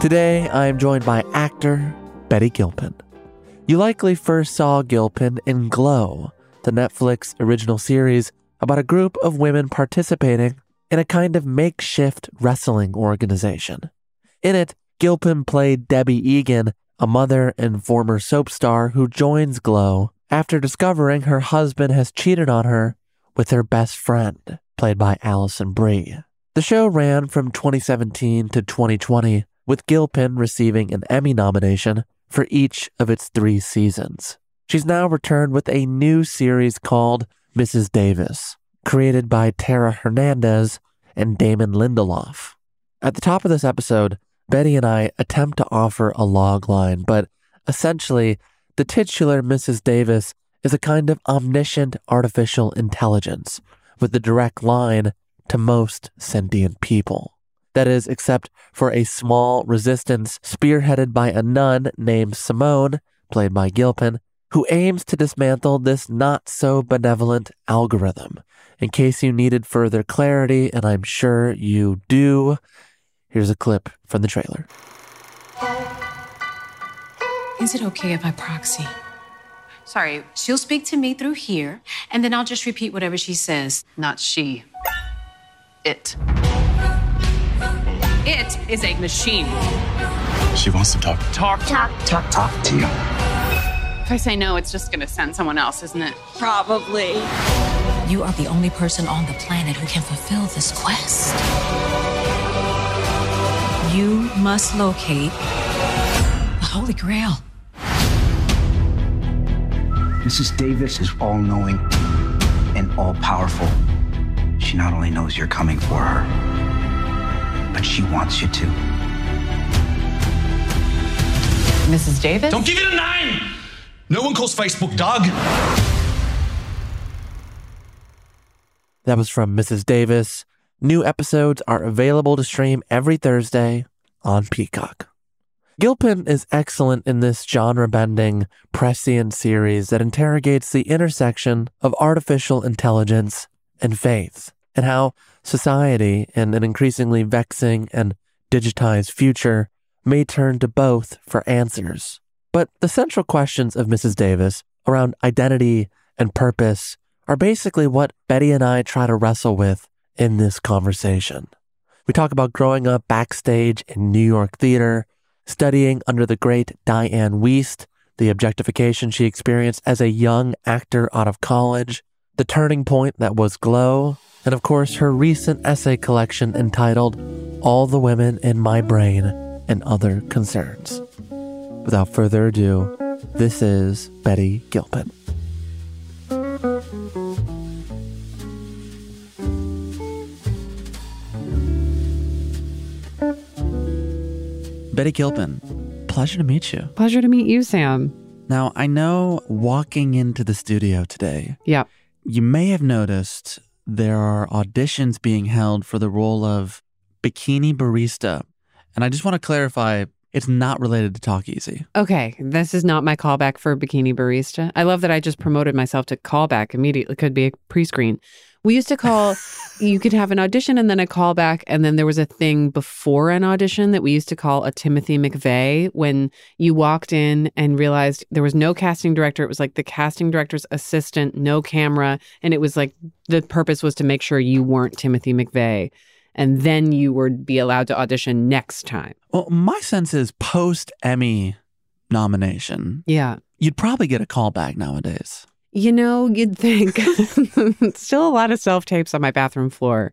Today, I am joined by actor Betty Gilpin. You likely first saw Gilpin in Glow, the Netflix original series about a group of women participating in a kind of makeshift wrestling organization. In it, Gilpin played Debbie Egan, a mother and former soap star who joins Glow after discovering her husband has cheated on her with her best friend, played by Alison Brie. The show ran from 2017 to 2020 with Gilpin receiving an Emmy nomination for each of its three seasons. She's now returned with a new series called Mrs. Davis, created by Tara Hernandez and Damon Lindelof. At the top of this episode, Betty and I attempt to offer a log line, but essentially, the titular Mrs. Davis is a kind of omniscient artificial intelligence with a direct line to most sentient people. That is, except for a small resistance spearheaded by a nun named Simone, played by Gilpin, who aims to dismantle this not so benevolent algorithm. In case you needed further clarity, and I'm sure you do, here's a clip from the trailer. Is it okay if I proxy? Sorry, she'll speak to me through here, and then I'll just repeat whatever she says. Not she. It. It is a machine. She wants to talk. Talk. Talk. Talk. Talk to you. If I say no, it's just gonna send someone else, isn't it? Probably. You are the only person on the planet who can fulfill this quest. You must locate The Holy Grail. Mrs. Davis is all knowing and all powerful. She not only knows you're coming for her, but she wants you to. Mrs. Davis? Don't give it a nine! No one calls Facebook dog. That was from Mrs. Davis. New episodes are available to stream every Thursday on Peacock. Gilpin is excellent in this genre bending, prescient series that interrogates the intersection of artificial intelligence and faith, and how society, in an increasingly vexing and digitized future, may turn to both for answers. But the central questions of Mrs. Davis around identity and purpose are basically what Betty and I try to wrestle with in this conversation. We talk about growing up backstage in New York theater, studying under the great Dianne Wiest, the objectification she experienced as a young actor out of college, the turning point that was Glow, and of course her recent essay collection entitled All the Women in My Brain and Other Concerns. Without further ado, this is Betty Gilpin. Betty Gilpin, pleasure to meet you. Pleasure to meet you, Sam. Now, I know walking into the studio today, Yeah. you may have noticed there are auditions being held for the role of bikini barista. And I just want to clarify it's not related to Talk Easy. Okay, this is not my callback for Bikini Barista. I love that I just promoted myself to callback immediately. Could be a pre-screen. We used to call. you could have an audition and then a callback, and then there was a thing before an audition that we used to call a Timothy McVeigh. When you walked in and realized there was no casting director, it was like the casting director's assistant, no camera, and it was like the purpose was to make sure you weren't Timothy McVeigh, and then you would be allowed to audition next time. Well, my sense is post Emmy nomination, Yeah. you'd probably get a callback nowadays. You know, you'd think still a lot of self tapes on my bathroom floor.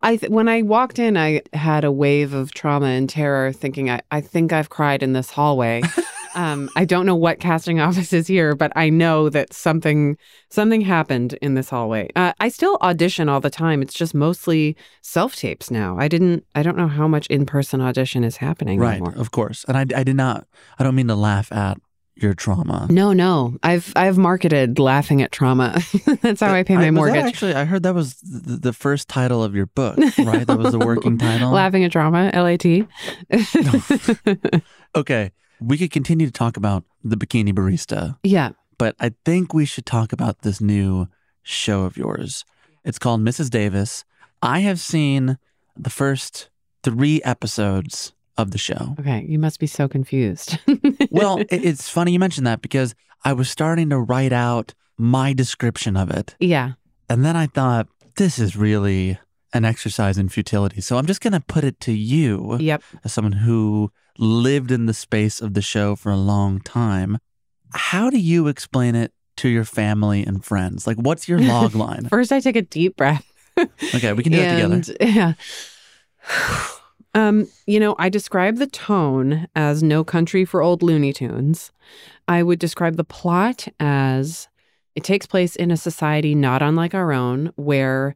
I th- when I walked in, I had a wave of trauma and terror, thinking I, I think I've cried in this hallway. um, I don't know what casting office is here, but I know that something something happened in this hallway. Uh, I still audition all the time. It's just mostly self tapes now. I didn't. I don't know how much in person audition is happening right, anymore. of course. And I, I did not, I don't mean to laugh at your trauma. No, no. I've I've marketed laughing at trauma. That's how I pay my that mortgage. actually, I heard that was the, the first title of your book, right? that was the working title. Laughing at trauma, LAT. Okay, we could continue to talk about the bikini barista, yeah. but I think we should talk about this new show of yours. It's called Mrs. Davis. I have seen the first three episodes of the show. Okay. You must be so confused. Well, it's funny you mentioned that because I was starting to write out my description of it. yeah. And then I thought, this is really an exercise in futility. So I'm just going to put it to you Yep. as someone who lived in the space of the show for a long time. How do you explain it to your family and friends? Like, what's your log line? First, I take a deep breath. Okay, we can do it together. Yeah. Um, you know, I describe the tone as No Country for Old Looney Tunes. I would describe the plot as it takes place in a society not unlike our own, where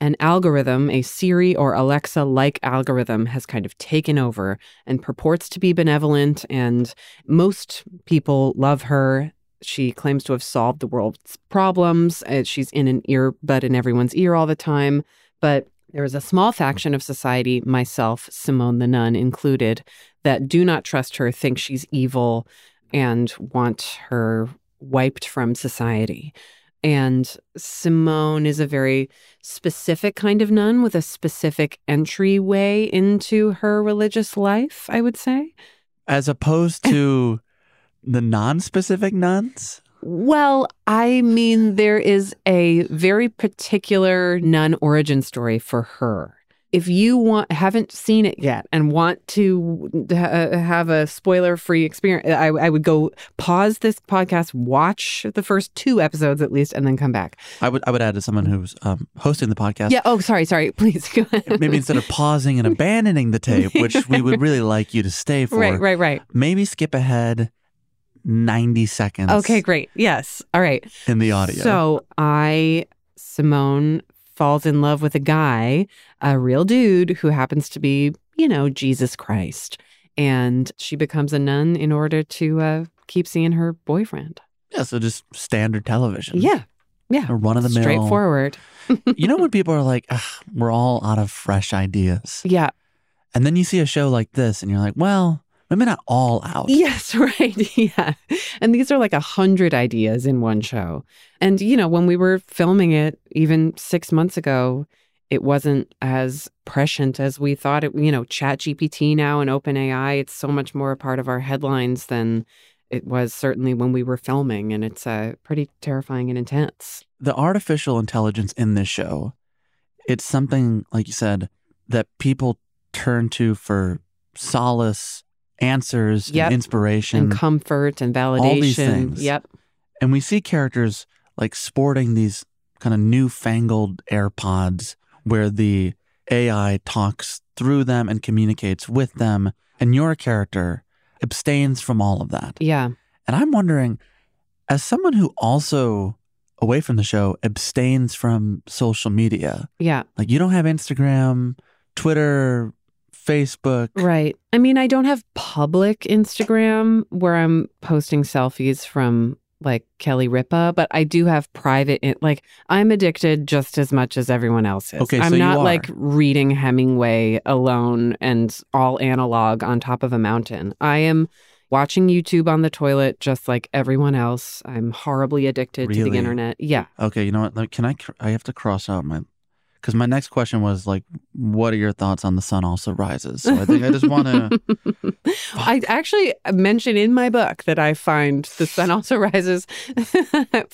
an algorithm, a Siri or Alexa like algorithm, has kind of taken over and purports to be benevolent, and most people love her. She claims to have solved the world's problems. Uh, She's in an earbud in everyone's ear all the time. But there is a small faction of society, myself, Simone the Nun included, that do not trust her, think she's evil, and want her wiped from society. And Simone is a very specific kind of nun with a specific entryway into her religious life, I would say. As opposed to the non specific nuns? Well, I mean, there is a very particular nun origin story for her. If you want, haven't seen it yet, and want to ha- have a spoiler-free experience, I, I would go pause this podcast, watch the first two episodes at least, and then come back. I would I would add to someone who's um, hosting the podcast. Yeah. Oh, sorry, sorry. Please go ahead. Maybe instead of pausing and abandoning the tape, which we would really like you to stay for, Right, right, right. maybe skip ahead 90 seconds Okay, great. Yes. All right. in the audio. So I, Simone, falls in love with a guy, a real dude who happens to be, you know, Jesus Christ. And she becomes a nun in order to uh, keep seeing her boyfriend. yeah, so just standard television. Yeah. Yeah. A run of the mill. Straightforward. you know when people are like, we're all out of fresh ideas. Yeah. And then you see a show like this and you're like, well, maybe not all out. Yes, right. yeah. And these are like a hundred ideas in one show. And, you know, when we were filming it, even six months ago, it wasn't as prescient as we thought it, you know, Chat GPT now and OpenAI, it's so much more a part of our headlines than it was certainly when we were filming, and it's uh, pretty terrifying and intense. The artificial intelligence in this show, it's something, like you said, that people turn to for solace, answers, Yep. and inspiration. And comfort and validation. All these things. Yep. And we see characters like sporting these kind of newfangled AirPods where the AI talks through them and communicates with them. And your character abstains from all of that. Yeah. And I'm wondering, as someone who also, away from the show, abstains from social media, Yeah. like you don't have Instagram, Twitter, Facebook. Right. I mean, I don't have public Instagram where I'm posting selfies from like Kelly Ripa, but I do have private. in- Like, I'm addicted just as much as everyone else is. Okay, I'm so you not like reading Hemingway alone and all analog on top of a mountain. I am watching YouTube on the toilet just like everyone else. I'm horribly addicted to the internet. Yeah. Okay, you know what? Like, Can I? cr- I have to cross out my. Because my next question was like, what are your thoughts on the sun also rises? So I think I just want to. I actually mention in my book that I find the sun also rises.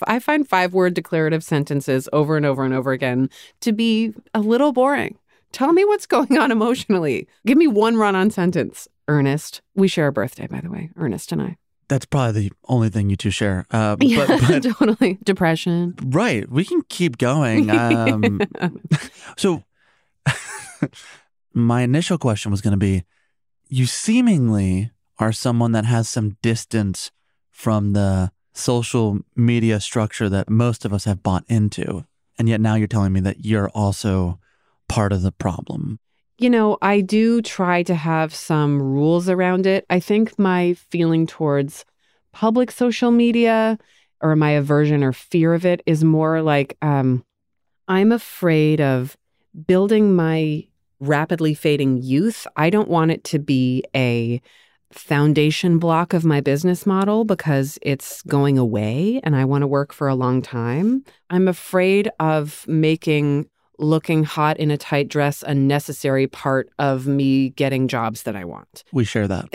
I find five word declarative sentences over and over and over again to be a little boring. Tell me what's going on emotionally. Give me one run on sentence. Ernest. We share a birthday, by the way, Ernest and I. That's probably the only thing you two share. Uh, but, Yeah, but totally. Depression. right, we can keep going. Um, so, my initial question was going to be: you seemingly are someone that has some distance from the social media structure that most of us have bought into, and yet now you're telling me that you're also part of the problem. You know, I do try to have some rules around it. I think my feeling towards public social media or my aversion or fear of it is more like um, I'm afraid of building my rapidly fading youth. I don't want it to be a foundation block of my business model because it's going away and I want to work for a long time. I'm afraid of making looking hot in a tight dress a necessary part of me getting jobs that I want. We share that.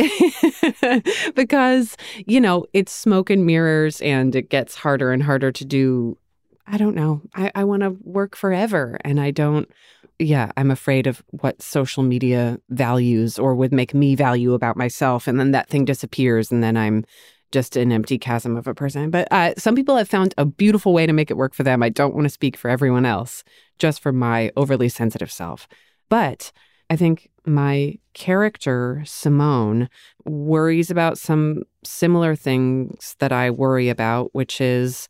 because, you know, it's smoke and mirrors and it gets harder and harder to do. I don't know. I, I want to work forever and I don't. Yeah, I'm afraid of what social media values or would make me value about myself. And then that thing disappears and then I'm just an empty chasm of a person. But uh, some people have found a beautiful way to make it work for them. I don't want to speak for everyone else, just for my overly sensitive self. But I think my character, Simone, worries about some similar things that I worry about, which is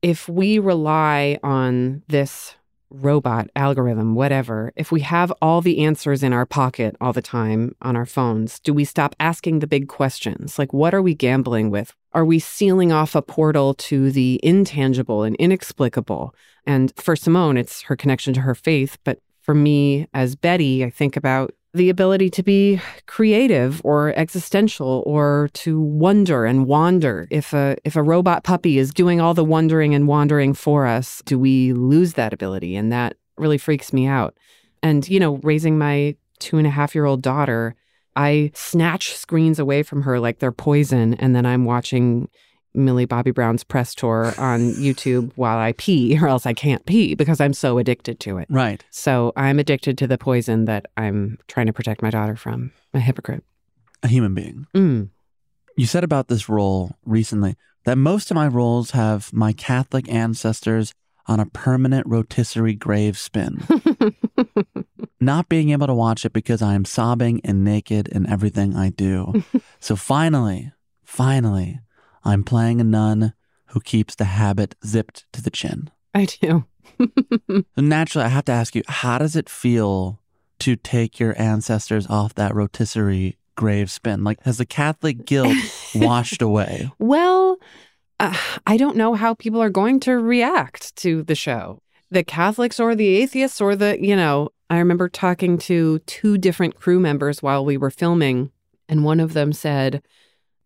if we rely on this robot, algorithm, whatever, if we have all the answers in our pocket all the time on our phones, do we stop asking the big questions? Like, what are we gambling with? Are we sealing off a portal to the intangible and inexplicable? And for Simone, it's her connection to her faith. But for me, as Betty, I think about the ability to be creative or existential or to wonder and wander. If a if a robot puppy is doing all the wondering and wandering for us, do we lose that ability? And that really freaks me out. And you know, raising my two and a half year old daughter, I snatch screens away from her like they're poison, and then I'm watching Millie Bobby Brown's press tour on YouTube while I pee, or else I can't pee because I'm so addicted to it. Right. So I'm addicted to the poison that I'm trying to protect my daughter from. A hypocrite. A human being. Mm. You said about this role recently that most of my roles have my Catholic ancestors on a permanent rotisserie grave spin. Not being able to watch it because I am sobbing and naked in everything I do. so finally, finally, I'm playing a nun who keeps the habit zipped to the chin. I do. Naturally, I have to ask you, how does it feel to take your ancestors off that rotisserie grave spin? Like, has the Catholic guilt washed away? Well, uh, I don't know how people are going to react to the show. The Catholics or the atheists or the, you know, I remember talking to two different crew members while we were filming, and one of them said,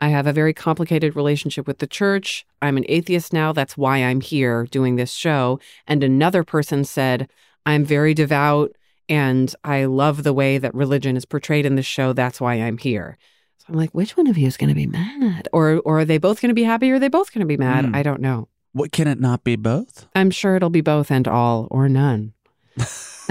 I have a very complicated relationship with the church. I'm an atheist now. That's why I'm here doing this show. And another person said, I'm very devout and I love the way that religion is portrayed in the show. That's why I'm here. So I'm like, which one of you is going to be mad? Or, or are they both going to be happy or are they both going to be mad? Hmm. I don't know. What can it not be both? I'm sure it'll be both and all or none.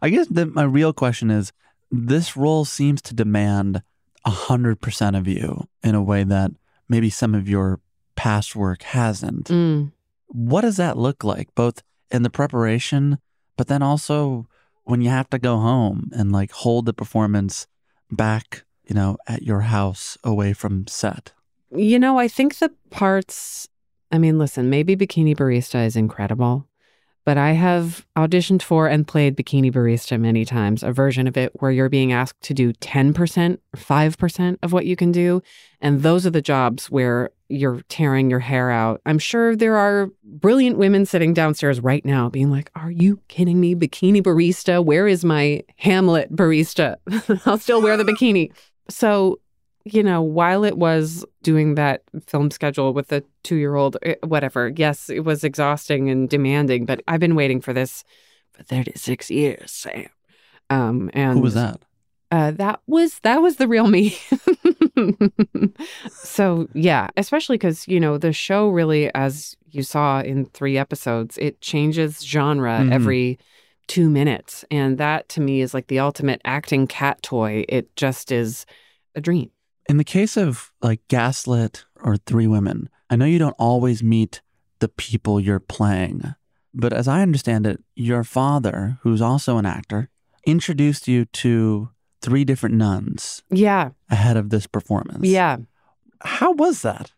I guess the, my real question is this role seems to demand 100% of you in a way that maybe some of your past work hasn't. Mm. What does that look like, both in the preparation, but then also when you have to go home and like hold the performance back, you know, at your house away from set? You know, I think the parts, I mean, listen, maybe Bikini Barista is incredible, but I have auditioned for and played Bikini Barista many times, a version of it where you're being asked to do 10% 5% of what you can do. And those are the jobs where you're tearing your hair out. I'm sure there are brilliant women sitting downstairs right now being like, Are you kidding me? Bikini Barista? Where is my Hamlet barista? I'll still wear the bikini. So you know, while it was doing that film schedule with the two year old, whatever, yes, it was exhausting and demanding, but I've been waiting for this for 36 years, Sam. Um, and Who was that? Uh, that was that was the real me. so yeah, especially because you know the show really, as you saw in three episodes, it changes genre Mhm. every two minutes, and that to me is like the ultimate acting cat toy. It just is a dream. In the case of like Gaslit or Three Women, I know you don't always meet the people you're playing, but as I understand it, your father, who's also an actor, introduced you to three different nuns Yeah, ahead of this performance. yeah. How was that?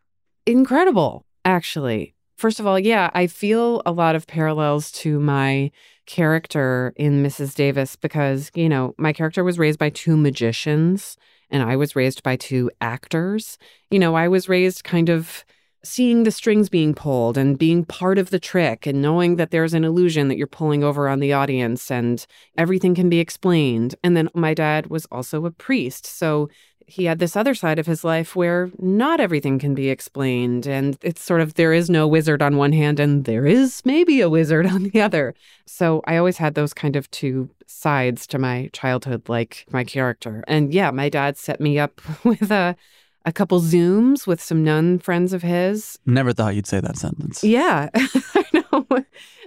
incredible, actually. First of all, yeah, I feel a lot of parallels to my character in Mrs. Davis because, you know, my character was raised by two magicians and I was raised by two actors. You know, I was raised kind of seeing the strings being pulled and being part of the trick and knowing that there's an illusion that you're pulling over on the audience and everything can be explained. And then my dad was also a priest. So he had this other side of his life where not everything can be explained. And it's sort of there is no wizard on one hand and there is maybe a wizard on the other. So I always had those kind of two sides to my childhood, like my character. And yeah, my dad set me up with a, a couple Zooms with some nun friends of his. Never thought you'd say that sentence. Yeah, I know.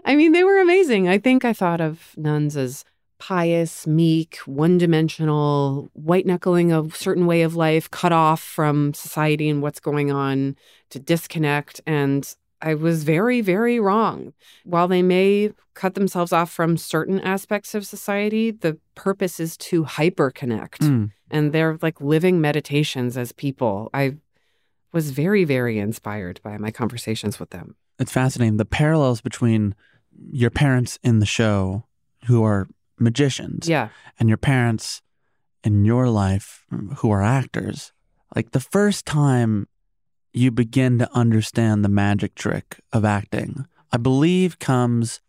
I mean, they were amazing. I think I thought of nuns as pious, meek, one dimensional, white knuckling a certain way of life, cut off from society and what's going on to disconnect. And I was very, very wrong. While they may cut themselves off from certain aspects of society, the purpose is to hyper connect. Mm. And they're like living meditations as people. I was very, very inspired by my conversations with them. It's fascinating. The parallels between your parents in the show, who are magicians, Yeah. and your parents in your life, who are actors. Like the first time you begin to understand the magic trick of acting, I believe comes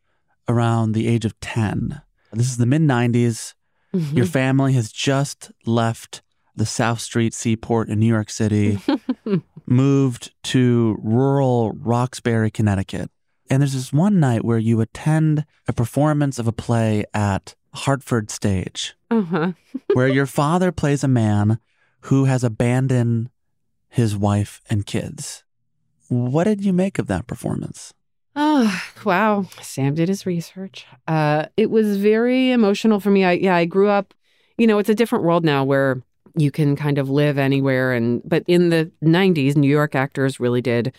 around the age of 10. This is the mid 90s. Mm-hmm. Your family has just left the South Street Seaport in New York City, moved to rural Roxbury, Connecticut. And there's this one night where you attend a performance of a play at Hartford Stage, uh-huh. where your father plays a man who has abandoned his wife and kids. What did you make of that performance? Oh, wow. Sam did his research. Uh, it was very emotional for me. I yeah, I grew up, you know, it's a different world now where you can kind of live anywhere and but in the 90s New York actors really did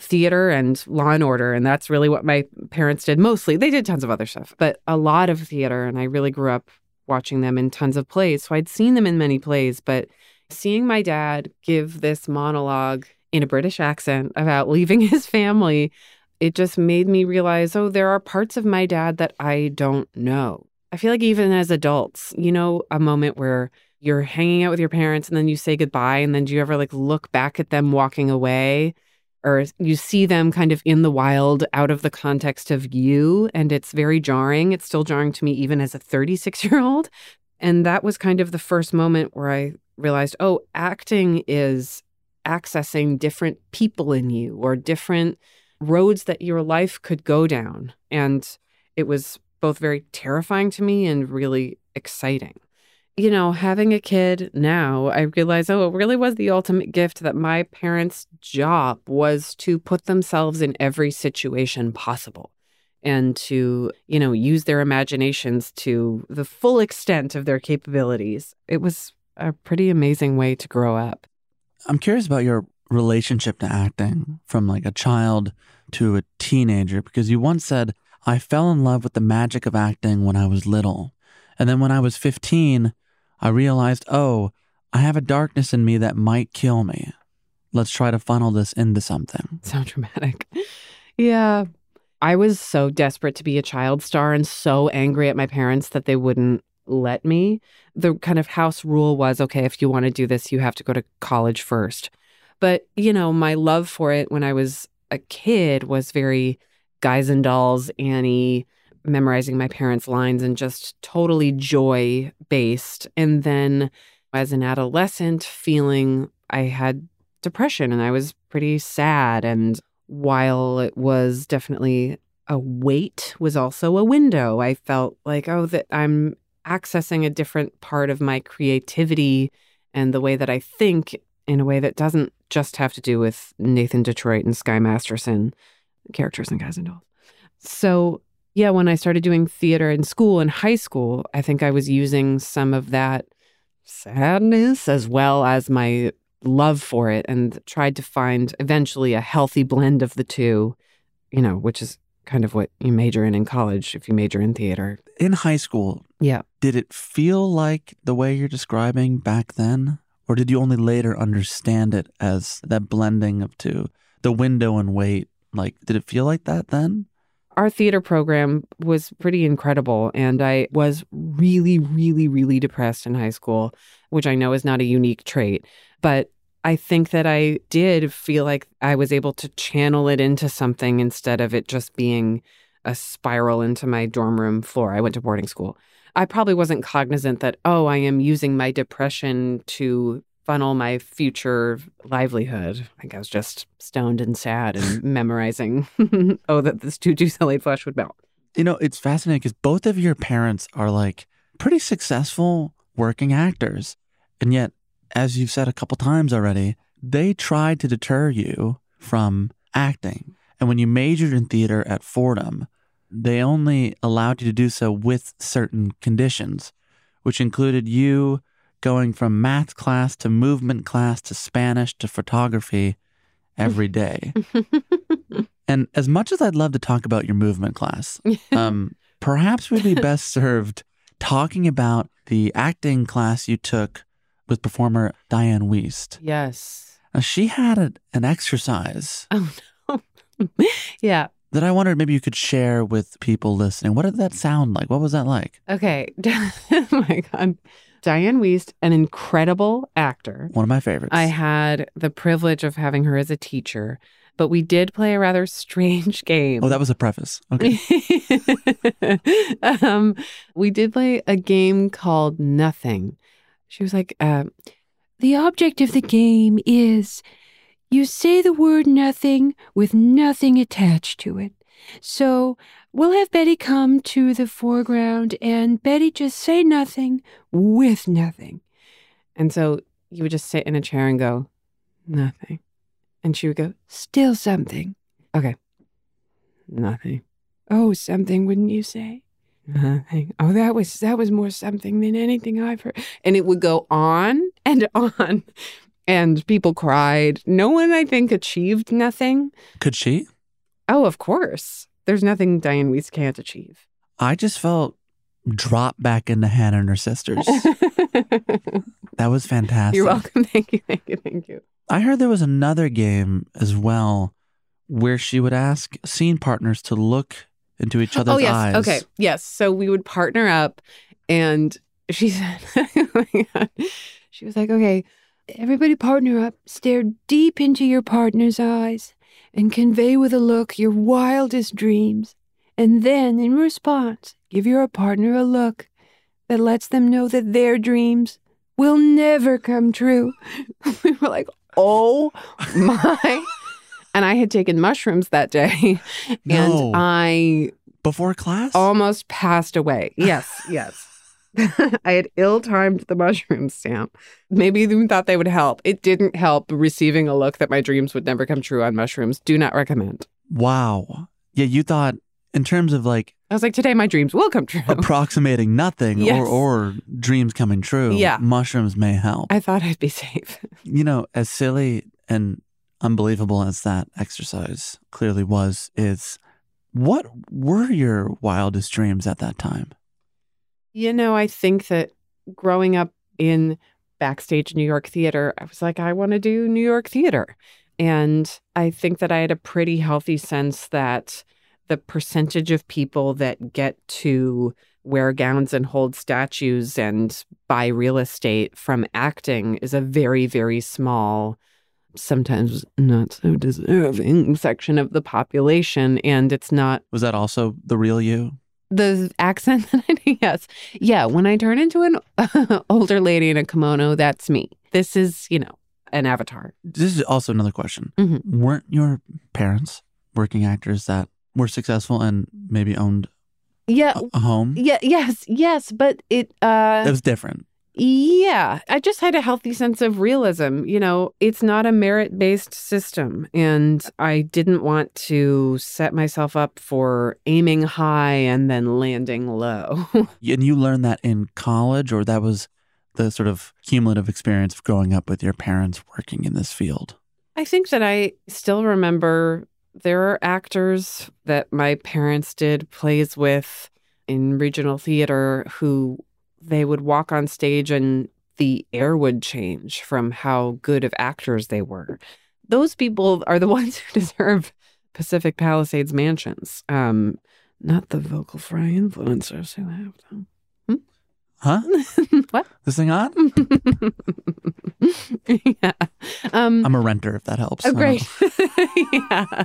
theater and law and order and that's really what my parents did mostly. They did tons of other stuff, but a lot of theater and I really grew up watching them in tons of plays. So I'd seen them in many plays, but seeing my dad give this monologue in a British accent about leaving his family it just made me realize oh, there are parts of my dad that I don't know. I feel like even as adults, you know, a moment where you're hanging out with your parents and then you say goodbye, and then do you ever like look back at them walking away? Or you see them kind of in the wild out of the context of you, and it's very jarring. It's still jarring to me, even as a 36 year old. And that was kind of the first moment where I realized, oh, acting is accessing different people in you or different roads that your life could go down. And it was both very terrifying to me and really exciting. You know, having a kid now, I realize, oh, it really was the ultimate gift that my parents' job was to put themselves in every situation possible and to, you know, use their imaginations to the full extent of their capabilities. It was a pretty amazing way to grow up. I'm curious about your relationship to acting from like a child to a teenager because you once said, I fell in love with the magic of acting when I was little. And then when I was 15, I realized, oh, I have a darkness in me that might kill me. Let's try to funnel this into something. So dramatic. Yeah. I was so desperate to be a child star and so angry at my parents that they wouldn't let me. The kind of house rule was okay, if you want to do this, you have to go to college first. But, you know, my love for it when I was a kid was very Guys and Dolls, Annie, memorizing my parents' lines and just totally joy based. And then as an adolescent, feeling I had depression and I was pretty sad. And while it was definitely a weight, was also a window. I felt like, oh, that I'm accessing a different part of my creativity and the way that I think in a way that doesn't just have to do with Nathan Detroit and Sky Masterson characters and Guys and Dolls. So yeah, when I started doing theater in school in high school, I think I was using some of that sadness as well as my love for it and tried to find eventually a healthy blend of the two, you know, which is kind of what you major in in college if you major in theater. In high school, yeah. Did it feel like the way you're describing back then? Or did you only later understand it as that blending of two, the window and weight? Like, did it feel like that then? Our theater program was pretty incredible. And I was really, really, really depressed in high school, which I know is not a unique trait. But I think that I did feel like I was able to channel it into something instead of it just being a spiral into my dorm room floor. I went to boarding school. I probably wasn't cognizant that, oh, I am using my depression to funnel my future livelihood. I think I was just stoned and sad and memorizing, oh, that this tutu salad flesh would melt. You know, it's fascinating because both of your parents are like pretty successful working actors. And yet, as you've said a couple times already, they tried to deter you from acting. And when you majored in theater at Fordham, they only allowed you to do so with certain conditions, which included you going from math class to movement class to Spanish to photography every day. and as much as I'd love to talk about your movement class, um, perhaps we'd be best served talking about the acting class you took with performer Dianne Wiest. Yes. Now, she had a, an exercise. Oh, no. yeah. That I wondered maybe you could share with people listening. What did that sound like? What was that like? Okay. oh my God. Dianne Wiest, an incredible actor. One of my favorites. I had the privilege of having her as a teacher, but we did play a rather strange game. Oh, that was a preface. Okay. um, we did play a game called Nothing. She was like, uh, The object of the game is you say the word nothing with nothing attached to it. So we'll have Betty come to the foreground and Betty just say nothing with nothing. And so you would just sit in a chair and go, nothing. And she would go, still something. Okay. Nothing. Oh, something, wouldn't you say? Nothing. Oh, that was that was more something than anything I've heard. And it would go on and on. And people cried. No one, I think, achieved nothing. Could she? Oh, of course. There's nothing Dianne Wiest can't achieve. I just felt dropped back into Hannah and her sisters. that was fantastic. You're welcome. Thank you. Thank you. Thank you. I heard there was another game as well where she would ask scene partners to look into each oh, other's oh, yes. eyes. Okay. Yes. So we would partner up and she said, oh my God. She was like, okay, everybody partner up, stare deep into your partner's eyes and convey with a look your wildest dreams. And then, in response, give your partner a look that lets them know that their dreams will never come true. we were like, oh my. and I had taken mushrooms that day. No. And I Before class? almost passed away. Yes, yes. I had ill timed the mushroom stamp. Maybe even thought they would help. It didn't help receiving a look that my dreams would never come true on mushrooms. Do not recommend. Wow. Yeah, you thought in terms of like I was like, today my dreams will come true. approximating nothing Yes. or, or dreams coming true. Yeah. Mushrooms may help. I thought I'd be safe. you know, as silly and unbelievable as that exercise clearly was, is what were your wildest dreams at that time? You know, I think that growing up in backstage New York theater, I was like, I want to do New York theater. And I think that I had a pretty healthy sense that the percentage of people that get to wear gowns and hold statues and buy real estate from acting is a very, very small, sometimes not so deserving section of the population. And it's not Was that also the real you? The accent that I do, yes. Yeah, when I turn into an older lady in a kimono, that's me. This is, you know, an avatar. This is also another question. Mhm. Weren't your parents working actors that were successful and maybe owned Yeah. a, a home? Yeah, yes, yes, but it uh It was different. Yeah, I just had a healthy sense of realism. You know, it's not a merit-based system and I didn't want to set myself up for aiming high and then landing low. And you learned that in college, or that was the sort of cumulative experience of growing up with your parents working in this field? I think that I still remember there are actors that my parents did plays with in regional theater who they would walk on stage and the air would change from how good of actors they were. Those people are the ones who deserve Pacific Palisades mansions, um, not the vocal fry influencers who have them. Huh? what? This thing on? yeah. Um, I'm a renter, if that helps. oh, great. yeah.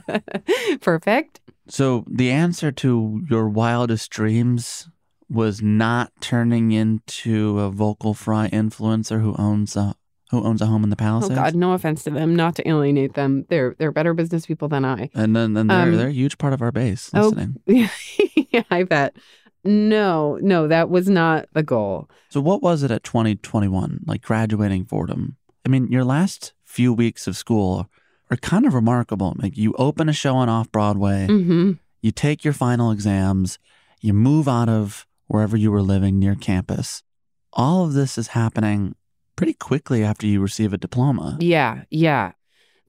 Perfect. So the answer to your wildest dreams was not turning into a vocal fry influencer who owns a who owns a home in the Oh God, no offense to them, not to alienate them. They're they're better business people than I. And then, then they're, Um, they're a huge part of our base Oh, yeah, I bet. No, no, that was not the goal. So what was it at 2021, like graduating Fordham? I mean, your last few weeks of school are kind of remarkable. Like you open a show on off Broadway, hmm you take your final exams, you move out of wherever you were living near campus. All of this is happening pretty quickly after you receive a diploma. Yeah, yeah.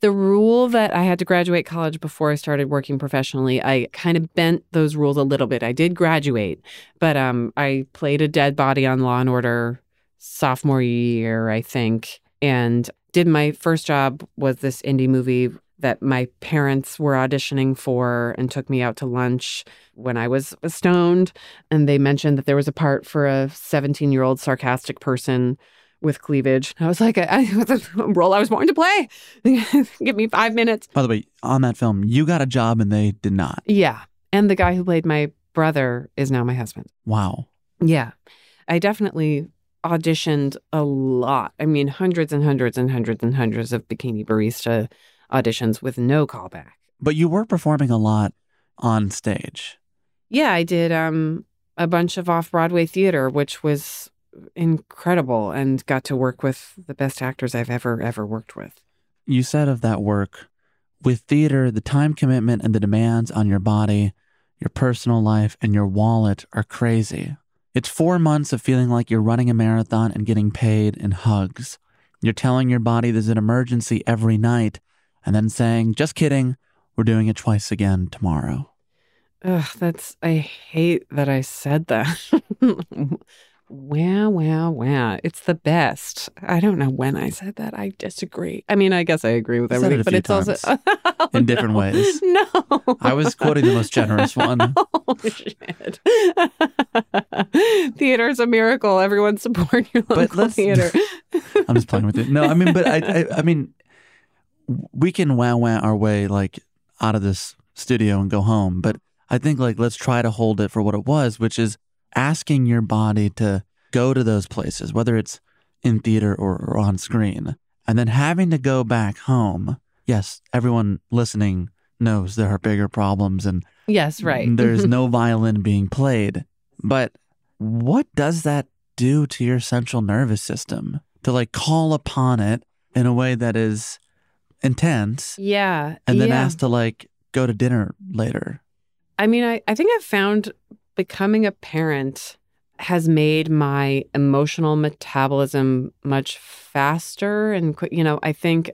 The rule that I had to graduate college before I started working professionally, I kind of bent those rules a little bit. I did graduate, but um, I played a dead body on Law and Order sophomore year, I think, and did my first job was this indie movie that my parents were auditioning for and took me out to lunch when I was stoned. And they mentioned that there was a part for a 17 year old sarcastic person with cleavage. I was like, I, I was a role I was born to play. Give me five minutes. By the way, on that film, you got a job and they did not. Yeah. And the guy who played my brother is now my husband. Wow. Yeah. I definitely auditioned a lot. I mean, hundreds and hundreds and hundreds and hundreds of bikini barista auditions with no callback. But you were performing a lot on stage. Yeah, I did um a bunch of off-Broadway theater, which was incredible and got to work with the best actors I've ever ever worked with. You said of that work, with theater, the time commitment and the demands on your body, your personal life, and your wallet are crazy. It's four months of feeling like you're running a marathon and getting paid in hugs. You're telling your body there's an emergency every night and then saying, just kidding, we're doing it twice again tomorrow. Ugh, that's I hate that I said that. wow, wow, wow. It's the best. I don't know when I said that. I disagree. I mean, I guess I agree with said it but it's also Oh, in different no. ways. No. I was quoting the most generous one. Oh shit. Theater's a miracle. Everyone support your local let's- theater. I'm just playing with it. No, I mean, but I, I, I mean, we can wow wow our way like out of this studio and go home. But I think like let's try to hold it for what it was, which is asking your body to go to those places, whether it's in theater or, or on screen, and then having to go back home. Yes, everyone listening knows there are bigger problems and yes, right. there's no violin being played. But what does that do to your central nervous system to like call upon it in a way that is intense Yeah. and then yeah. ask to like go to dinner later. I mean, I, I think I've found becoming a parent has made my emotional metabolism much faster and. You know, I think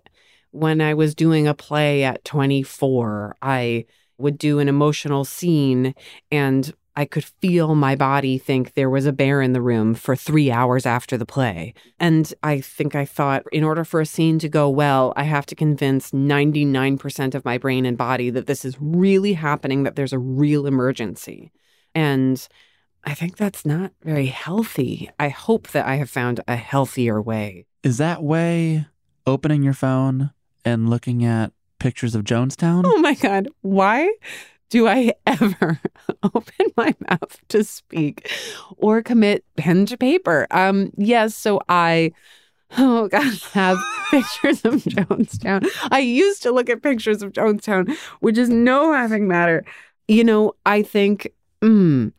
when I was doing a play at 24, I would do an emotional scene and I could feel my body think there was a bear in the room for three hours after the play. And I think I thought, in order for a scene to go well, I have to convince 99% of my brain and body that this is really happening, that there's a real emergency. And I think that's not very healthy. I hope that I have found a healthier way. Is that way opening your phone and looking at pictures of Jonestown? Oh my God. Why do I ever open my mouth to speak or commit pen to paper? Um, yes, so I oh God, have pictures of Jonestown. I used to look at pictures of Jonestown, which is no laughing matter. You know, I think mm,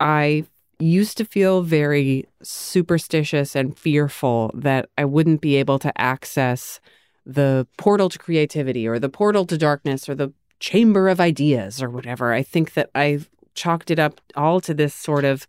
I used to feel very superstitious and fearful that I wouldn't be able to access the portal to creativity or the portal to darkness or the chamber of ideas or whatever. I think that I've chalked it up all to this sort of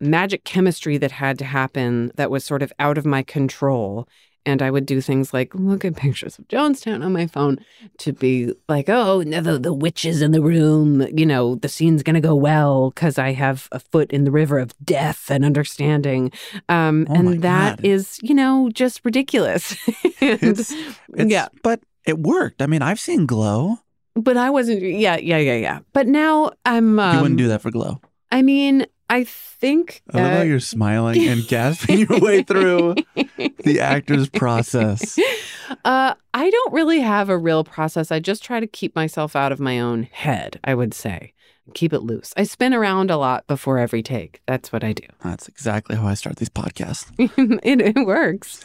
magic chemistry that had to happen that was sort of out of my control. And I would do things like look at pictures of Jonestown on my phone to be like, oh, the, the witch is in the room. You know, the scene's going to go well because I have a foot in the river of death and understanding. Um, Oh and that God. is, you know, just ridiculous. And- It's, it's, yeah. But it worked. I mean, I've seen Glow. But I wasn't. Yeah, yeah, yeah, yeah. But now I'm. Um, you wouldn't do that for Glow. I mean, I think. I love how uh, you're smiling and gasping your way through the actor's process. Uh, I don't really have a real process. I just try to keep myself out of my own head. I would say, keep it loose. I spin around a lot before every take. That's what I do. That's exactly how I start these podcasts. it, it works.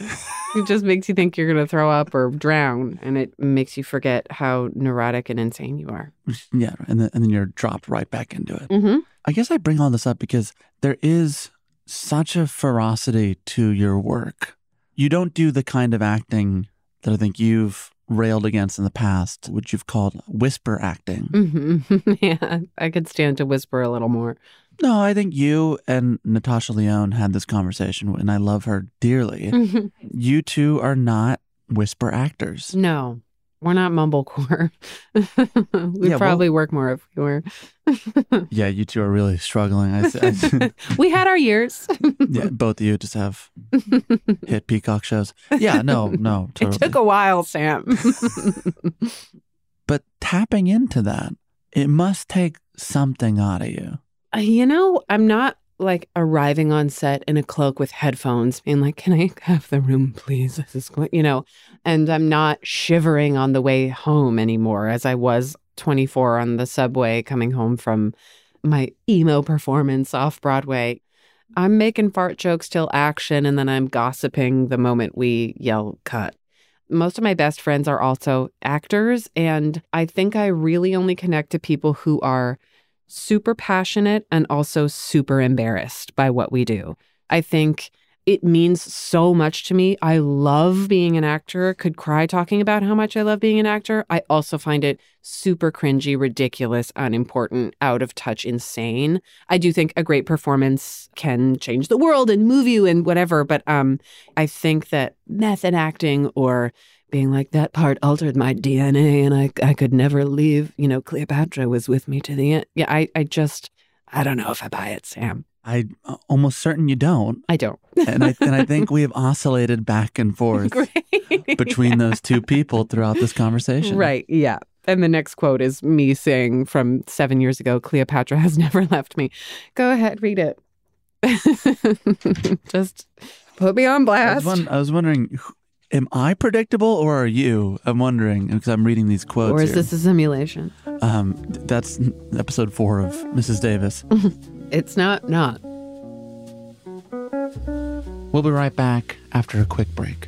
It just makes you think you're going to throw up or drown, and it makes you forget how neurotic and insane you are. Yeah, and then, and then you're dropped right back into it. Mm-hmm. I guess I bring all this up because there is such a ferocity to your work. You don't do the kind of acting that I think you've railed against in the past, which you've called whisper acting. Mm-hmm. yeah, I could stand to whisper a little more. No, I think you and Natasha Lyonne had this conversation, and I love her dearly. Mhm. You two are not whisper actors. No, we're not mumblecore. We'd Yeah, well- probably work more if we were. Yeah, you two are really struggling. I, I, we had our years. yeah, both of you just have hit peacock shows. Yeah, no, no, It took a while, Sam. but tapping into that, it must take something out of you. Uh, you know, I'm not like arriving on set in a cloak with headphones, being like, "Can I have the room, please?" This is you know, and I'm not shivering on the way home anymore, as I was 24 on the subway coming home from my emo performance off Broadway. I'm making fart jokes till action, and then I'm gossiping the moment we yell cut. Most of my best friends are also actors, and I think I really only connect to people who are super passionate and also super embarrassed by what we do. I think it means so much to me. I love being an actor, could cry talking about how much I love being an actor. I also find it super cringy, ridiculous, unimportant, out of touch, insane. I do think a great performance can change the world and move you and whatever, but um I think that method acting or being like that part altered my DNA and I I could never leave. You know, Cleopatra was with me to the end. Yeah, I I just I don't know if I buy it, Sam. I'm uh, almost certain you don't. I don't. And I, and I think we have oscillated back and forth between those two people throughout this conversation. Right. Yeah. And the next quote is me saying from seven years ago, Cleopatra has never left me. Go ahead, read it. Just put me on I was, blast. I was wondering, am I predictable or are you? I'm wondering because I'm reading these quotes. or is here. this a simulation? Um, that's episode four of Mrs. Davis. It's not, not. We'll be right back after a quick break.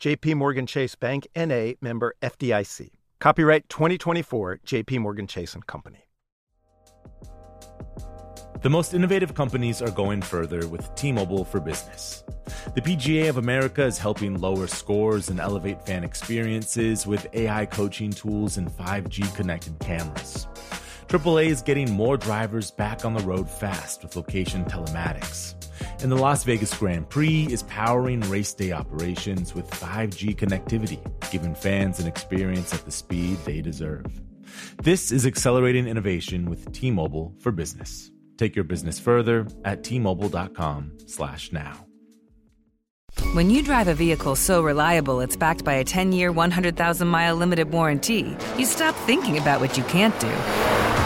JP Morgan Chase Bank NA member FDIC. Copyright 2024 JP Morgan Chase and Company. The most innovative companies are going further with T-Mobile for Business. The PGA of America is helping lower scores and elevate fan experiences with AI coaching tools and 5G connected cameras. AAA is getting more drivers back on the road fast with location telematics. And the Las Vegas Grand Prix is powering race day operations with 5G connectivity, giving fans an experience at the speed they deserve. This is accelerating innovation with T-Mobile for Business. Take your business further at t-mobile.com/now. When you drive a vehicle so reliable it's backed by a 10-year, 100,000-mile limited warranty, you stop thinking about what you can't do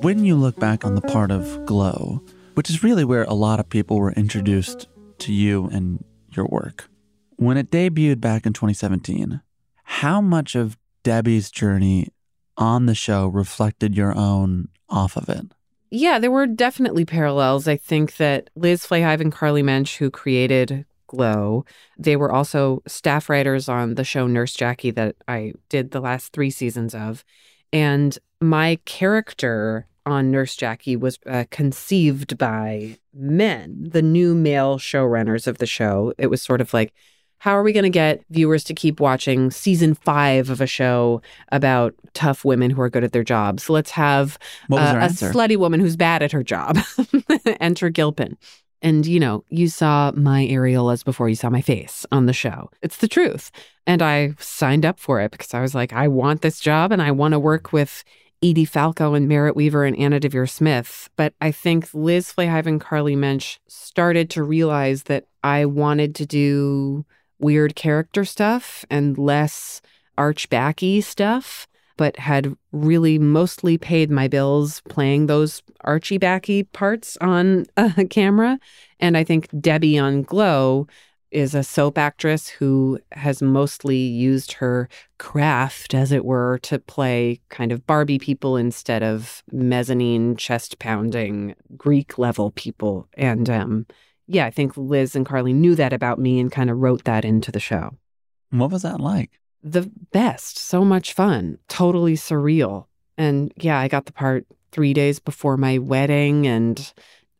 When you look back on the part of Glow, which is really where a lot of people were introduced to you and your work, when it debuted back in 2017, how much of Debbie's journey on the show reflected your own off of it? Yeah, there were definitely parallels. I think that Liz Flahive and Carly Mensch, who created Glow, they were also staff writers on the show Nurse Jackie that I did the last three seasons of. And my character on Nurse Jackie was uh, conceived by men, the new male showrunners of the show. It was sort of like, how are we going to get viewers to keep watching season five of a show about tough women who are good at their jobs? Let's have uh, a slutty woman who's bad at her job. Enter Gilpin. And, you know, you saw my areolas before you saw my face on the show. It's the truth. And I signed up for it because I was like, I want this job and I want to work with Edie Falco and Merritt Wever and Anna Deavere Smith. But I think Liz Flahive and Carly Mensch started to realize that I wanted to do weird character stuff and less archbacky stuff, but had really mostly paid my bills playing those archy backy parts on a uh, camera. And I think Debbie on Glow is a soap actress who has mostly used her craft, as it were, to play kind of Barbie people instead of mezzanine, chest pounding, Greek level people. And um, yeah, I think Liz and Carly knew that about me and kind of wrote that into the show. What was that like? The best. So much fun. Totally surreal. And yeah, I got the part three days before my wedding. And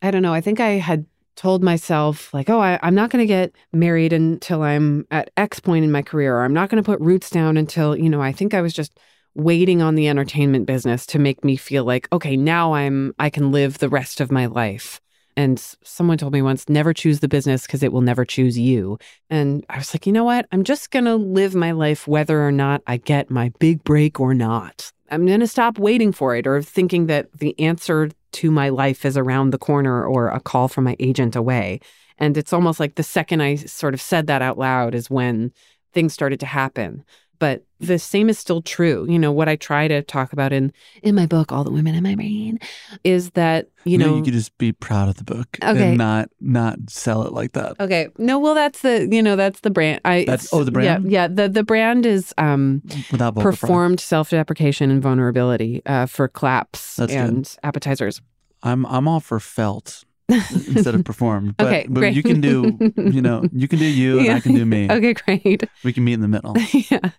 I don't know, I think I had told myself like oh I, i'm not going to get married until i'm at x point in my career or i'm not going to put roots down until you know i think i was just waiting on the entertainment business to make me feel like okay now i'm i can live the rest of my life. And someone told me once never choose the business because it will never choose you. And i was like you know what? I'm just going to live my life whether or not i get my big break or not. I'm going to stop waiting for it or thinking that the answer to my life is around the corner or a call from my agent away. And it's almost like the second I sort of said that out loud is when things started to happen. But the same is still true. You know, what I try to talk about in in my book, All the Women in My Brain, is that, you No, know, you could just be proud of the book Okay. and not not sell it like that. Okay. No, well that's the, you know, that's the brand. I That's- oh, the brand? Yeah, yeah, the the brand is um Without performed self-deprecation and vulnerability uh for claps That's good. and appetizers. I'm I'm all for felt instead of perform. But, Okay, but great. you can do you know you can do you and I can do me. Okay, great. We can meet in the middle. yeah.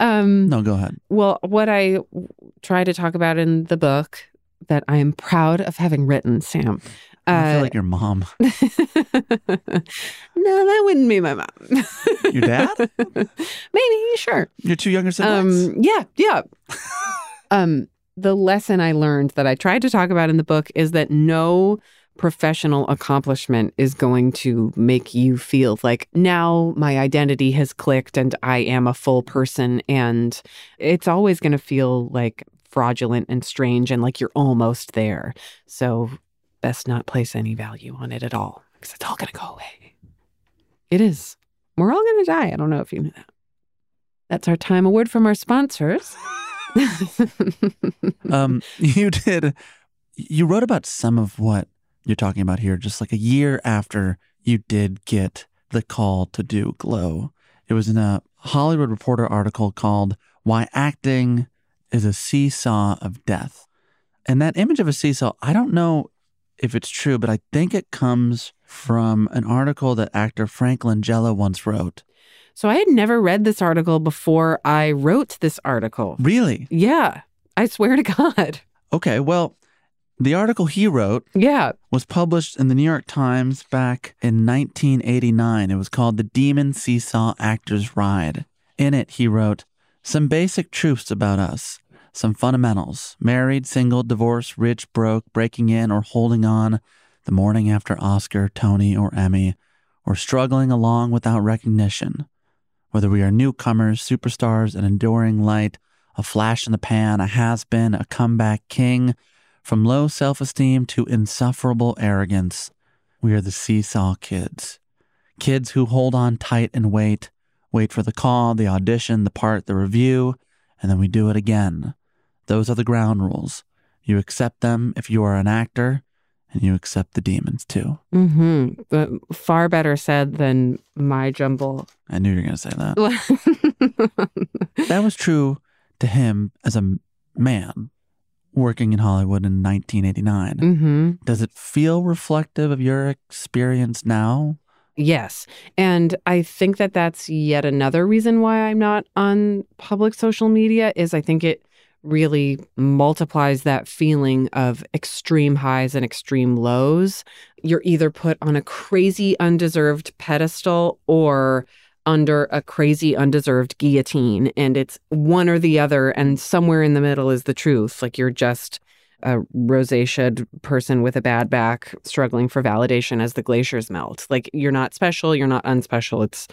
Um No, go ahead. Well, what I try to talk about in the book that I am proud of having written, Sam. I feel uh, like your mom. no, that wouldn't be my mom. Your dad? Maybe, sure. Your two younger siblings. Um, yeah, yeah. um, the lesson I learned that I tried to talk about in the book is that no professional accomplishment is going to make you feel like now my identity has clicked and I am a full person. And it's always going to feel like fraudulent and strange and like you're almost there. So, best not place any value on it at all because it's all going to go away. It is. We're all going to die. I don't know if you knew that. That's our time. A word from our sponsors. um, you did. You wrote about some of what you're talking about here, just like a year after you did get the call to do Glow. It was in a Hollywood Reporter article called "Why Acting Is a Seesaw of Death." And that image of a seesaw, I don't know if it's true, but I think it comes from an article that actor Frank Langella once wrote. So I had never read this article before I wrote this article. Really? Yeah. I swear to God. Okay, well, the article he wrote Yeah. was published in the New York Times back in 1989. It was called The Demon Seesaw Actor's Ride. In it, he wrote some basic truths about us, some fundamentals married, single, divorced, rich, broke, breaking in or holding on the morning after Oscar, Tony, or Emmy, or struggling along without recognition. Whether we are newcomers, superstars, an enduring light, a flash in the pan, a has been, a comeback king, from low self esteem to insufferable arrogance, we are the seesaw kids. Kids who hold on tight and wait, wait for the call, the audition, the part, the review, and then we do it again. Those are the ground rules. You accept them if you are an actor, and you accept the demons too. Mm-hmm. But far better said than my jumble. I knew you were going to say that. that was true to him as a man working in Hollywood in 1989. hmm Does it feel reflective of your experience now? Yes. And I think that that's yet another reason why I'm not on public social media is I think it really multiplies that feeling of extreme highs and extreme lows. You're either put on a crazy undeserved pedestal or under a crazy undeserved guillotine and it's one or the other and somewhere in the middle is the truth like you're just a rosacea person with a bad back struggling for validation as the glaciers melt. Like you're not special, you're not unspecial. It's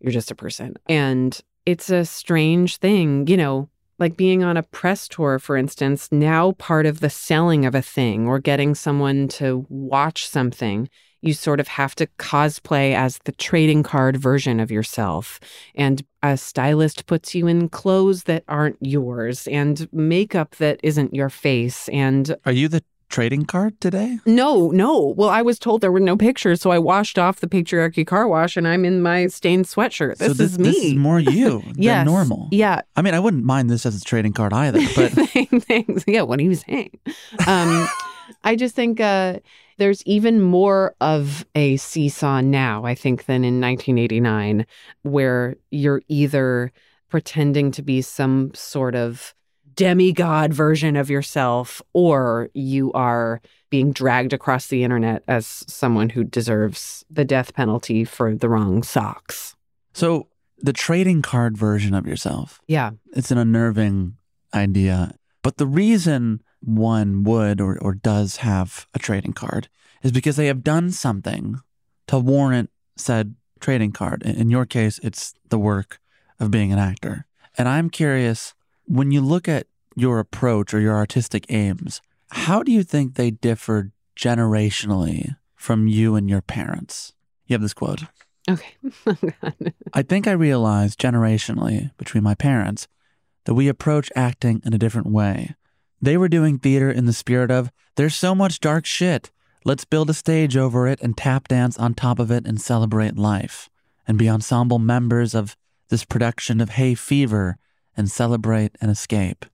you're just a person. And it's a strange thing, you know, like being on a press tour, for instance, now part of the selling of a thing or getting someone to watch something, you sort of have to cosplay as the trading card version of yourself. And a stylist puts you in clothes that aren't yours and makeup that isn't your face. And Are you the trading card today? no, no. Well, I was told there were no pictures, so I washed off the patriarchy car wash and I'm in my stained sweatshirt. This, so this is me. This is more you than normal. Yeah. I mean, I wouldn't mind this as a trading card either, but Thanks. Yeah, what are you saying. Um, I just think uh, there's even more of a seesaw now, I think, than in 1989, where you're either pretending to be some sort of demigod version of yourself, or you are being dragged across the internet as someone who deserves the death penalty for the wrong socks. so the trading card version of yourself. Yeah. It's an unnerving idea. But the reason one would or, or does have a trading card is because they have done something to warrant said trading card. In in your case, it's the work of being an actor. And I'm curious when you look at your approach or your artistic aims, how do you think they differ generationally from you and your parents? You have this quote. Okay. Oh, I think I realized generationally between my parents that we approach acting in a different way. They were doing theater in the spirit of, there's so much dark shit. Let's build a stage over it and tap dance on top of it and celebrate life and be ensemble members of this production of Hay Fever and celebrate and escape.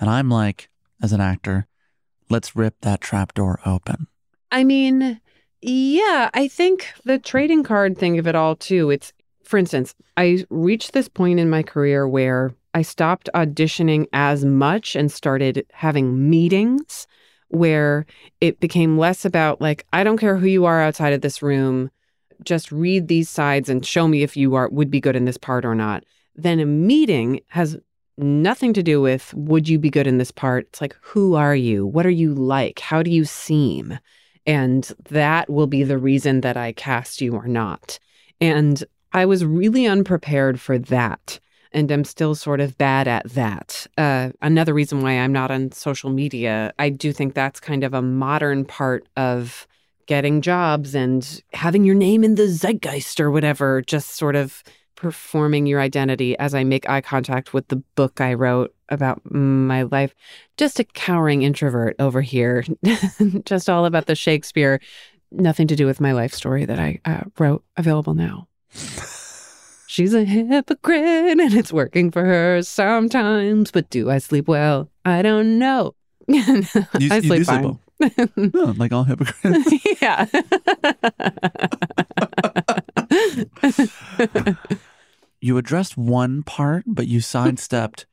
And I'm like, as an actor, let's rip that trapdoor open. I mean, yeah, I think the trading card thing of it all, too. It's, for instance, I reached this point in my career where I stopped auditioning as much and started having meetings where it became less about, like, I don't care who you are outside of this room, just read these sides and show me if you are would be good in this part or not. Then a meeting has nothing to do with would you be good in this part. It's like, who are you? What are you like? How do you seem? And that will be the reason that I cast you or not. And I was really unprepared for that. And I'm still sort of bad at that. Uh, another reason why I'm not on social media, I do think that's kind of a modern part of getting jobs and having your name in the zeitgeist or whatever, just sort of performing your identity as I make eye contact with the book I wrote about my life. Just a cowering introvert over here, just all about the Shakespeare, nothing to do with my life story that I uh, wrote, available now. She's a hypocrite and it's working for her sometimes, but do I sleep well? I don't know. You, I you sleep do fine. well. No, like all hypocrites. yeah. you addressed one part, but you sidestepped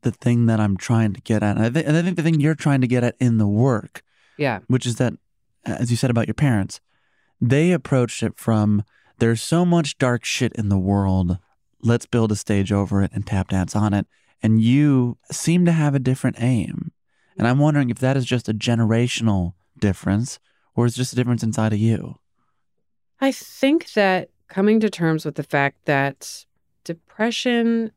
the thing that I'm trying to get at. And I, thi- and I think the thing you're trying to get at in the work, yeah. which is that, as you said about your parents, they approached it from there's so much dark shit in the world. Let's build a stage over it and tap dance on it. And you seem to have a different aim. And I'm wondering if that is just a generational difference or is just a difference inside of you. I think that coming to terms with the fact that depression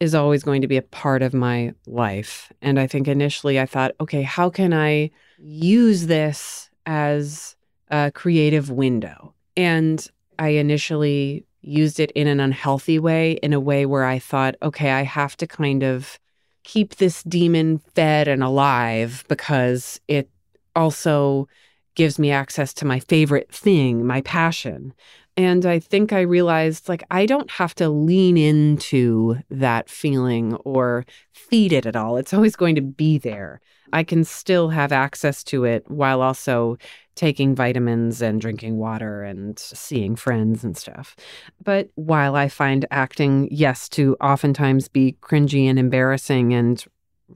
is always going to be a part of my life. And I think initially I thought, okay, how can I use this as a creative window? And I initially used it in an unhealthy way, in a way where I thought, okay, I have to kind of keep this demon fed and alive because it also gives me access to my favorite thing, my passion. And I think I realized like I don't have to lean into that feeling or feed it at all. It's always going to be there. I can still have access to it while also taking vitamins and drinking water and seeing friends and stuff. But while I find acting, yes, to oftentimes be cringy and embarrassing and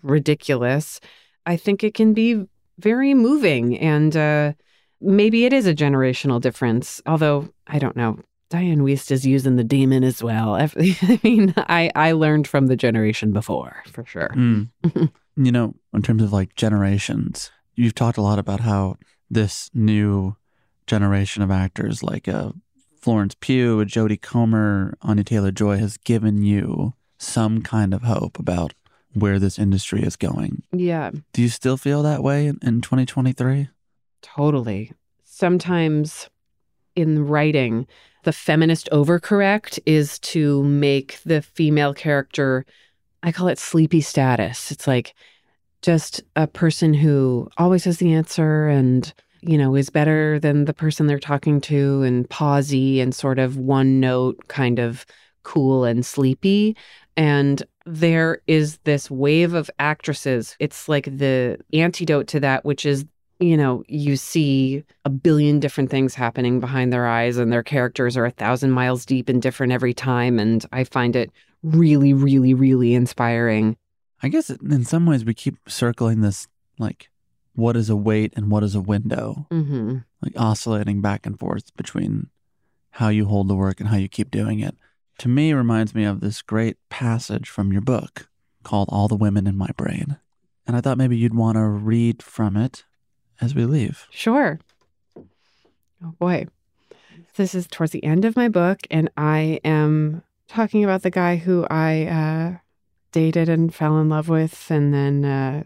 ridiculous, I think it can be very moving. And uh, maybe it is a generational difference, although I don't know. Dianne Wiest is using the demon as well. I mean, I, I learned from the generation before, for sure. Mm. you know, in terms of like generations, you've talked a lot about how this new generation of actors, like uh, Florence Pugh, Jodie Comer, Anya Taylor Joy, has given you some kind of hope about where this industry is going. Yeah, Do you still feel that way in, in 2023? totally. Sometimes in writing, the feminist overcorrect is to make the female character, I call it sleepy status. It's like just a person who always has the answer and, you know, is better than the person they're talking to and pausey and sort of one note kind of cool and sleepy. And there is this wave of actresses. It's like the antidote to that, which is you know, you see a billion different things happening behind their eyes, and their characters are a thousand miles deep and different every time. And I find it really, really, really inspiring. I guess in some ways we keep circling this like, what is a weight and what is a window? hmm like oscillating back and forth between how you hold the work and how you keep doing it. To me, it reminds me of this great passage from your book called All the Women in My Brain. And I thought maybe you'd want to read from it as we leave. Sure. Oh boy. This is towards the end of my book, and I am talking about the guy who I uh, dated and fell in love with, and then uh,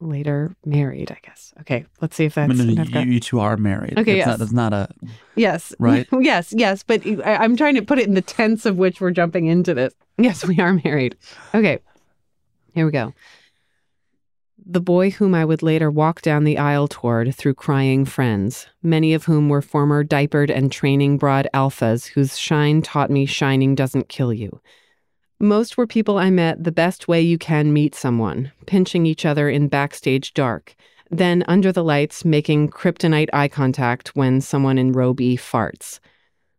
later married, I guess. Okay, let's see if that's. mean, no, you, you, two are married. Okay, that's yes. Not, that's not a. Yes. Right? yes, yes. But I, I'm trying to put it in the tense of which we're jumping into this. Yes, we are married. Okay, here we go. The boy whom I would later walk down the aisle toward through crying friends, many of whom were former diapered and training broad alphas whose shine taught me shining doesn't kill you. Most were people I met the best way you can meet someone, pinching each other in backstage dark, then under the lights making kryptonite eye contact when someone in row B farts.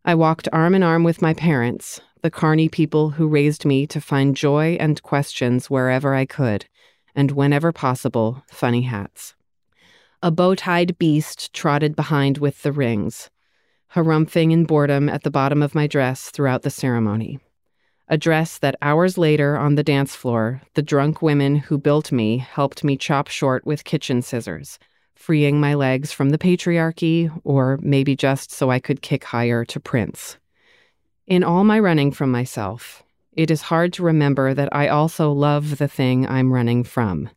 I walked arm in arm with my parents, the carny people who raised me to find joy and questions wherever I could and whenever possible, funny hats. A bow tied beast trotted behind with the rings, harumphing in boredom at the bottom of my dress throughout the ceremony. A dress that hours later on the dance floor, the drunk women who built me helped me chop short with kitchen scissors, freeing my legs from the patriarchy, or maybe just so I could kick higher to Prince. In all my running from myself, it is hard to remember that I also love the thing I'm running from,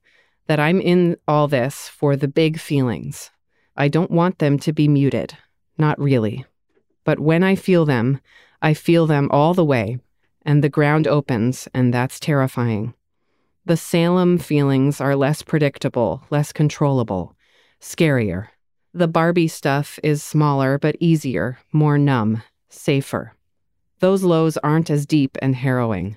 that I'm in all this for the big feelings. I don't want them to be muted, not really. But when I feel them, I feel them all the way, and the ground opens, and that's terrifying. The Salem feelings are less predictable, less controllable, scarier. The Barbie stuff is smaller but easier, more numb, safer. Those lows aren't as deep and harrowing.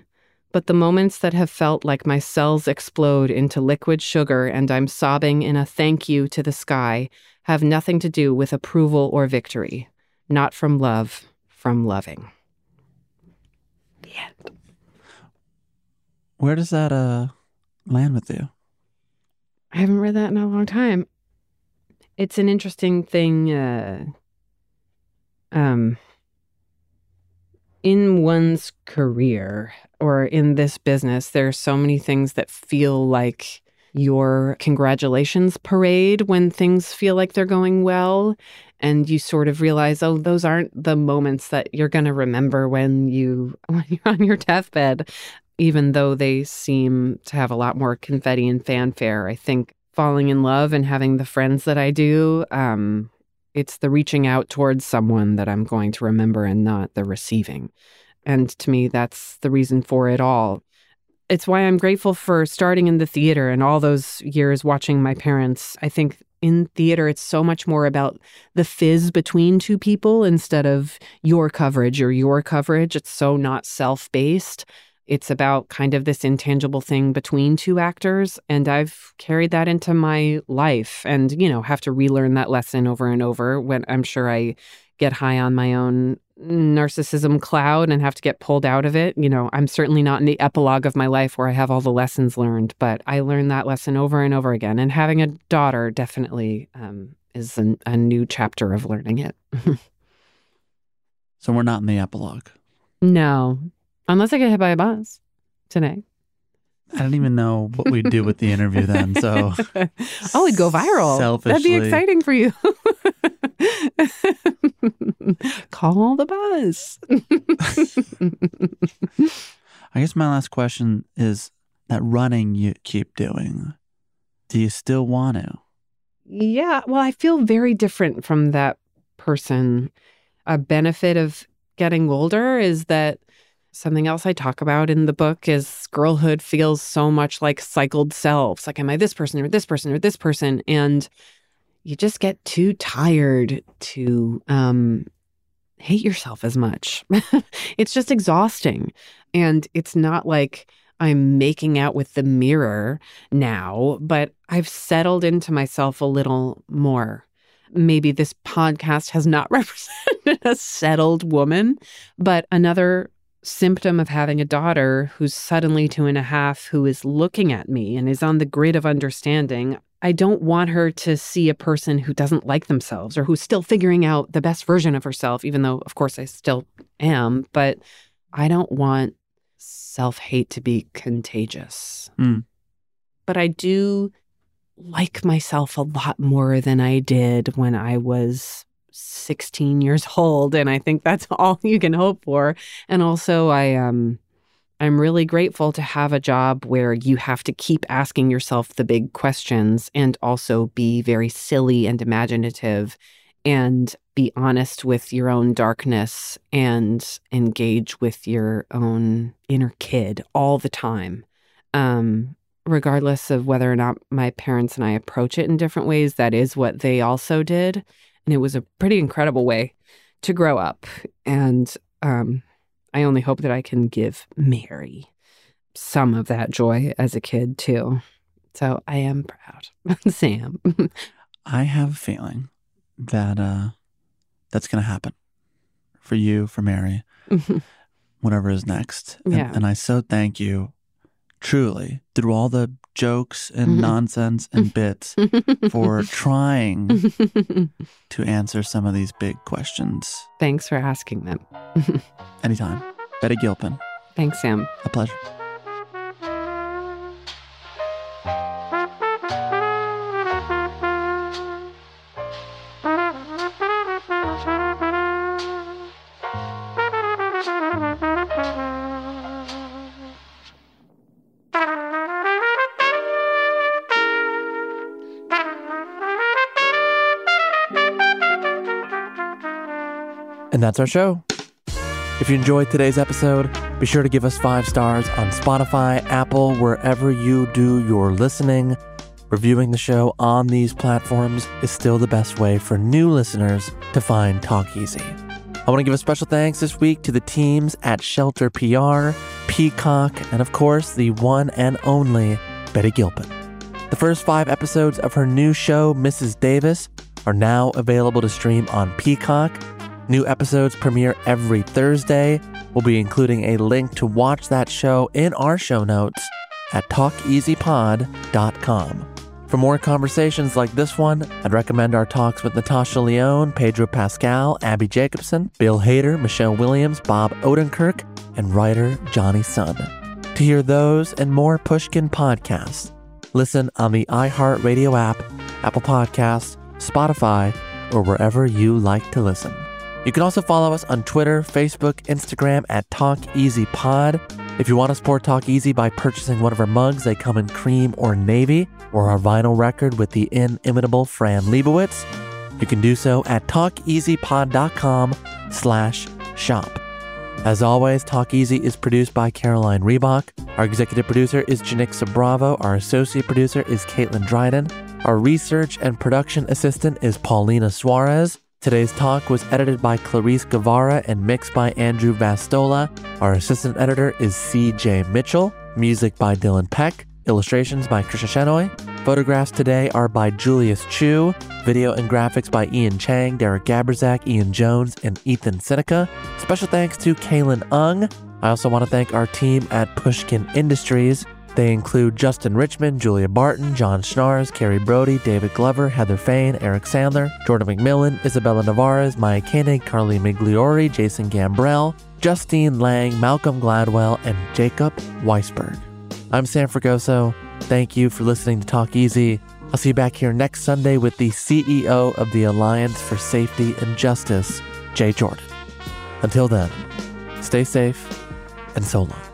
But the moments that have felt like my cells explode into liquid sugar and I'm sobbing in a thank you to the sky have nothing to do with approval or victory. Not from love, from loving. End. Where does that uh land with you? I haven't read that in a long time. It's an interesting thing. Uh, um, in one's career or in this business, there are so many things that feel like your congratulations parade when things feel like they're going well. And you sort of realize, oh, those aren't the moments that you're going to remember when you when you're on your deathbed, even though they seem to have a lot more confetti and fanfare. I think falling in love and having the friends that I do, um, it's the reaching out towards someone that I'm going to remember and not the receiving. And to me, that's the reason for it all. It's why I'm grateful for starting in the theater and all those years watching my parents. I think in theater, it's so much more about the fizz between two people instead of your coverage or your coverage. It's so not self based. It's about kind of this intangible thing between two actors. And I've carried that into my life and, you know, have to relearn that lesson over and over when I'm sure I get high on my own narcissism cloud and have to get pulled out of it. You know, I'm certainly not in the epilogue of my life where I have all the lessons learned, but I learned that lesson over and over again. And having a daughter definitely um, is an, a new chapter of learning it. so we're not in the epilogue. No, unless I get hit by a bus today. I don't even know what we'd do with the interview then. So, oh, it'd go viral. That'd be exciting for you. Call the bus. I guess my last question is that running you keep doing. Do you still want to? Yeah. Well, I feel very different from that person. A benefit of getting older is that Something else I talk about in the book is girlhood feels so much like cycled selves. Like, am I this person or this person or this person? And you just get too tired to um, hate yourself as much. it's just exhausting. And it's not like I'm making out with the mirror now, but I've settled into myself a little more. Maybe this podcast has not represented a settled woman, but another symptom of having a daughter who's suddenly two and a half, who is looking at me and is on the grid of understanding. I don't want her to see a person who doesn't like themselves or who's still figuring out the best version of herself, even though, of course, I still am. But I don't want self hate to be contagious. Mm. But I do like myself a lot more than I did when I was 16 years old and I think that's all you can hope for. And also I um I'm really grateful to have a job where you have to keep asking yourself the big questions and also be very silly and imaginative and be honest with your own darkness and engage with your own inner kid all the time. Um, regardless of whether or not my parents and I approach it in different ways, that is what they also did. And it was a pretty incredible way to grow up. And um, I only hope that I can give Mary some of that joy as a kid, too. So I am proud. Sam. I have a feeling that uh, that's going to happen for you, for Mary, whatever is next. And, Yeah. and I so thank you, truly, through all the jokes and Mhm. nonsense and bits, for trying to answer some of these big questions. Thanks for asking them. Anytime. Betty Gilpin, Thanks, Sam. a pleasure. And that's our show. If you enjoyed today's episode, be sure to give us five stars on Spotify, Apple, wherever you do your listening. Reviewing the show on these platforms is still the best way for new listeners to find Talk Easy. I want to give a special thanks this week to the teams at Shelter PR, Peacock, and of course, the one and only Betty Gilpin. The first five episodes of her new show, Mrs. Davis, are now available to stream on Peacock. New episodes premiere every Thursday. We'll be including a link to watch that show in our show notes at talkeasypod.com. For more conversations like this one, I'd recommend our talks with Natasha Lyonne, Pedro Pascal, Abbi Jacobson, Bill Hader, Michelle Williams, Bob Odenkirk, and writer Jonny Sun. To hear those and more Pushkin podcasts, listen on the iHeartRadio app, Apple Podcasts, Spotify, or wherever you like to listen. You can also follow us on Twitter, Facebook, Instagram at TalkEasyPod. If you want to support Talk Easy by purchasing one of our mugs, they come in cream or navy, or our vinyl record with the inimitable Fran Lebowitz, you can do so at talkeasypod.com slash shop. As always, Talk Easy is produced by Caroline Reebok. Our executive producer is Janixa Bravo. Our associate producer is Caitlin Dryden. Our research and production assistant is Paulina Suarez. Today's talk was edited by Clarice Guevara and mixed by Andrew Vastola. Our assistant editor is C.J. Mitchell. Music by Dylan Peck. Illustrations by Krisha Shenoy. Photographs today are by Julius Chu. Video and graphics by Ian Chang, Derek Gaberzak, Ian Jones, and Ethan Seneca. Special thanks to Kaylin Ung. I also want to thank our team at Pushkin Industries. They include Justin Richmond, Julia Barton, John Schnars, Carrie Brody, David Glover, Heather Fain, Eric Sandler, Jordan McMillan, Isabella Navarez, Maya Koenig, Carly Migliori, Jason Gambrell, Justine Lang, Malcolm Gladwell, and Jacob Weisberg. I'm Sam Fragoso. Thank you for listening to Talk Easy. I'll see you back here next Sunday with the CEO of the Alliance for Safety and Justice, Jay Jordan. Until then, stay safe and so long.